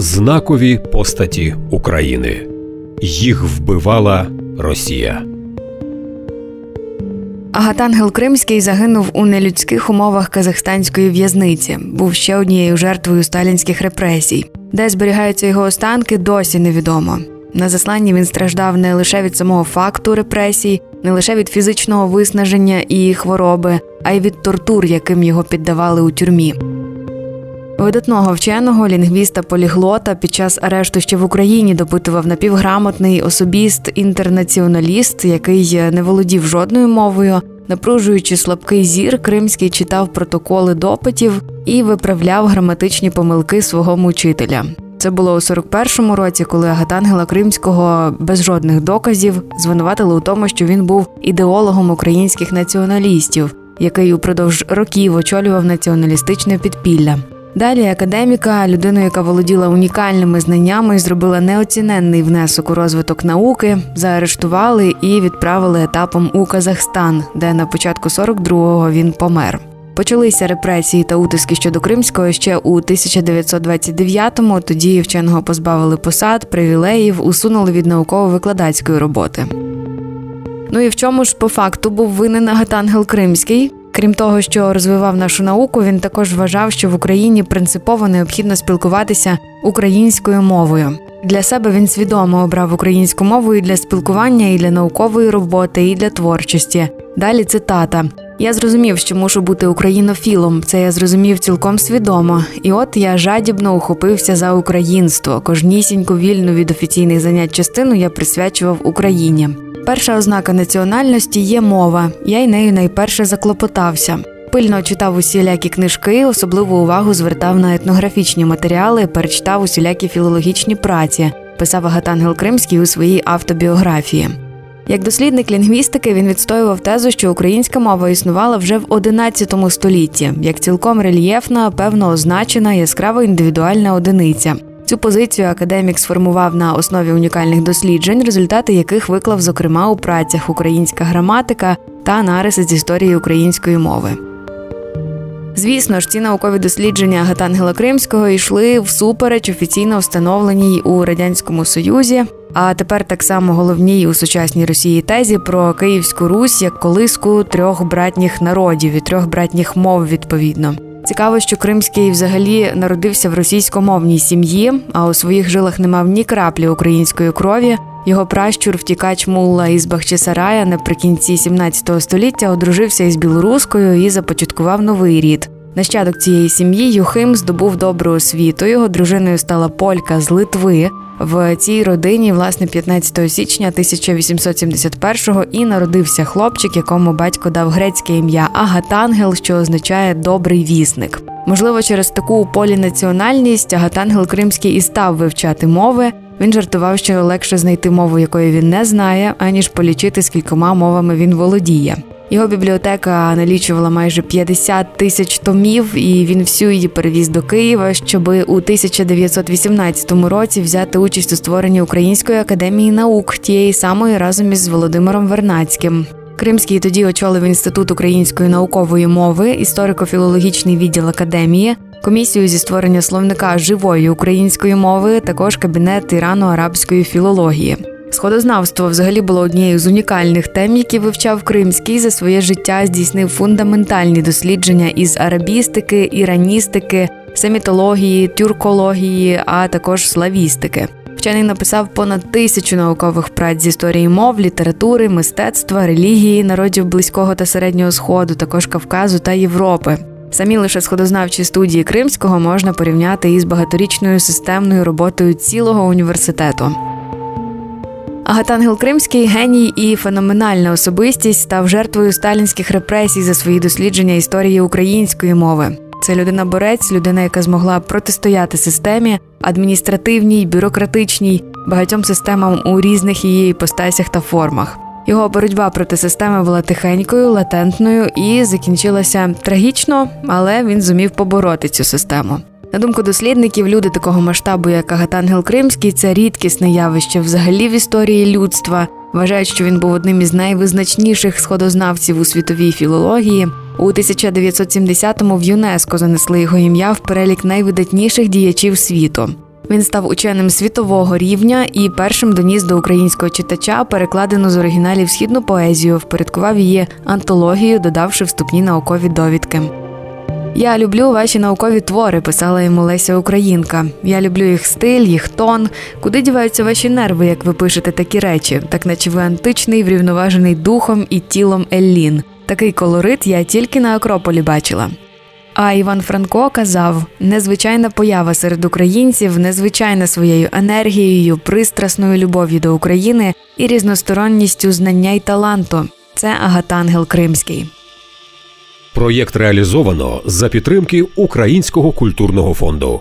знакові постаті України. Їх вбивала Росія. Агатангел Кримський загинув у нелюдських умовах казахстанської в'язниці. Був ще однією жертвою сталінських репресій. Де зберігаються його останки, досі невідомо. На засланні він страждав не лише від самого факту репресій, не лише від фізичного виснаження і хвороби, а й від тортур, яким його піддавали у тюрмі. Видатного вченого лінгвіста поліглота під час арешту ще в Україні допитував напівграмотний особіст інтернаціоналіст, який не володів жодною мовою. Напружуючи слабкий зір, Кримський читав протоколи допитів і виправляв граматичні помилки свого мучителя. Це було у 41-му році, коли Агатангела Кримського без жодних доказів звинуватили у тому, що він був ідеологом українських націоналістів, який упродовж років очолював націоналістичне підпілля. Далі академіка, людину, яка володіла унікальними знаннями і зробила неоціненний внесок у розвиток науки, заарештували і відправили етапом у Казахстан, де на початку 42-го він помер. Почалися репресії та утиски щодо Кримського ще у 1929-му. Тоді вченого позбавили посад, привілеїв, усунули від науково-викладацької роботи. Ну і в чому ж по факту був винен Агатангел Кримський? Крім того, що розвивав нашу науку, він також вважав, що в Україні принципово необхідно спілкуватися українською мовою. Для себе він свідомо обрав українську мову і для спілкування, і для наукової роботи, і для творчості. Далі цитата: я зрозумів, що мушу бути українофілом. Це я зрозумів цілком свідомо. І от я жадібно ухопився за українство. Кожнісіньку вільну від офіційних занять частину я присвячував Україні. Перша ознака національності є мова. Я й нею найперше заклопотався. Пильно читав усілякі книжки, особливу увагу звертав на етнографічні матеріали, перечитав усілякі філологічні праці, писав Агатангел Кримський у своїй автобіографії. Як дослідник лінгвістики він відстоював тезу, що українська мова існувала вже в XI столітті, як цілком рельєфна, певно означена, яскрава індивідуальна одиниця. Цю позицію академік сформував на основі унікальних досліджень, результати яких виклав, зокрема, у працях Українська граматика та нариси з історії української мови. Звісно ж, ці наукові дослідження Гатангела Кримського йшли всупереч офіційно встановленій у радянському союзі. А тепер так само головній у сучасній Росії тезі про Київську Русь як колиску трьох братніх народів і трьох братніх мов відповідно. Цікаво, що Кримський взагалі народився в російськомовній сім'ї, а у своїх жилах не мав ні краплі української крові. Його пращур, втікач Мулла із Бахчисарая наприкінці 17 століття одружився із білоруською і започаткував новий рід. Нащадок цієї сім'ї Юхим здобув добру освіту. Його дружиною стала полька з Литви. В цій родині, власне, 15 січня 1871-го і народився хлопчик, якому батько дав грецьке ім'я Агатангел, що означає добрий вісник. Можливо, через таку полінаціональність Агатангел Кримський і став вивчати мови. Він жартував, що легше знайти мову, якої він не знає, аніж полічити скількома мовами він володіє. Його бібліотека налічувала майже 50 тисяч томів, і він всю її перевіз до Києва, щоб у 1918 році взяти участь у створенні Української академії наук, тієї самої разом із Володимиром Вернацьким. Кримський тоді очолив інститут української наукової мови, історико-філологічний відділ академії, комісію зі створення словника живої української мови, також кабінет ірано-арабської філології. Сходознавство взагалі було однією з унікальних тем, які вивчав Кримський за своє життя, здійснив фундаментальні дослідження із арабістики, іраністики, семітології, тюркології, а також славістики. Вчений написав понад тисячу наукових праць з історії мов, літератури, мистецтва, релігії, народів близького та середнього сходу, також Кавказу та Європи. Самі лише сходознавчі студії Кримського можна порівняти із багаторічною системною роботою цілого університету. Агатангел Кримський геній і феноменальна особистість став жертвою сталінських репресій за свої дослідження історії української мови. Це людина-борець, людина, яка змогла протистояти системі, адміністративній, бюрократичній, багатьом системам у різних її іпостасях та формах. Його боротьба проти системи була тихенькою, латентною і закінчилася трагічно, але він зумів побороти цю систему. На думку дослідників, люди такого масштабу, як Агатангел Кримський, це рідкісне явище взагалі в історії людства. Вважають, що він був одним із найвизначніших сходознавців у світовій філології. У 1970-му в ЮНЕСКО занесли його ім'я в перелік найвидатніших діячів світу. Він став ученим світового рівня і першим доніс до українського читача перекладену з оригіналів східну поезію, впорядкував її антологію, додавши вступні наукові довідки. Я люблю ваші наукові твори, писала йому Леся Українка. Я люблю їх стиль, їх тон. Куди діваються ваші нерви, як ви пишете такі речі, так наче ви античний, врівноважений духом і тілом Еллін. Такий колорит я тільки на Акрополі бачила. А Іван Франко казав: незвичайна поява серед українців, незвичайна своєю енергією, пристрасною любов'ю до України і різносторонністю знання й таланту. Це Агатангел Кримський. Проєкт реалізовано за підтримки Українського культурного фонду.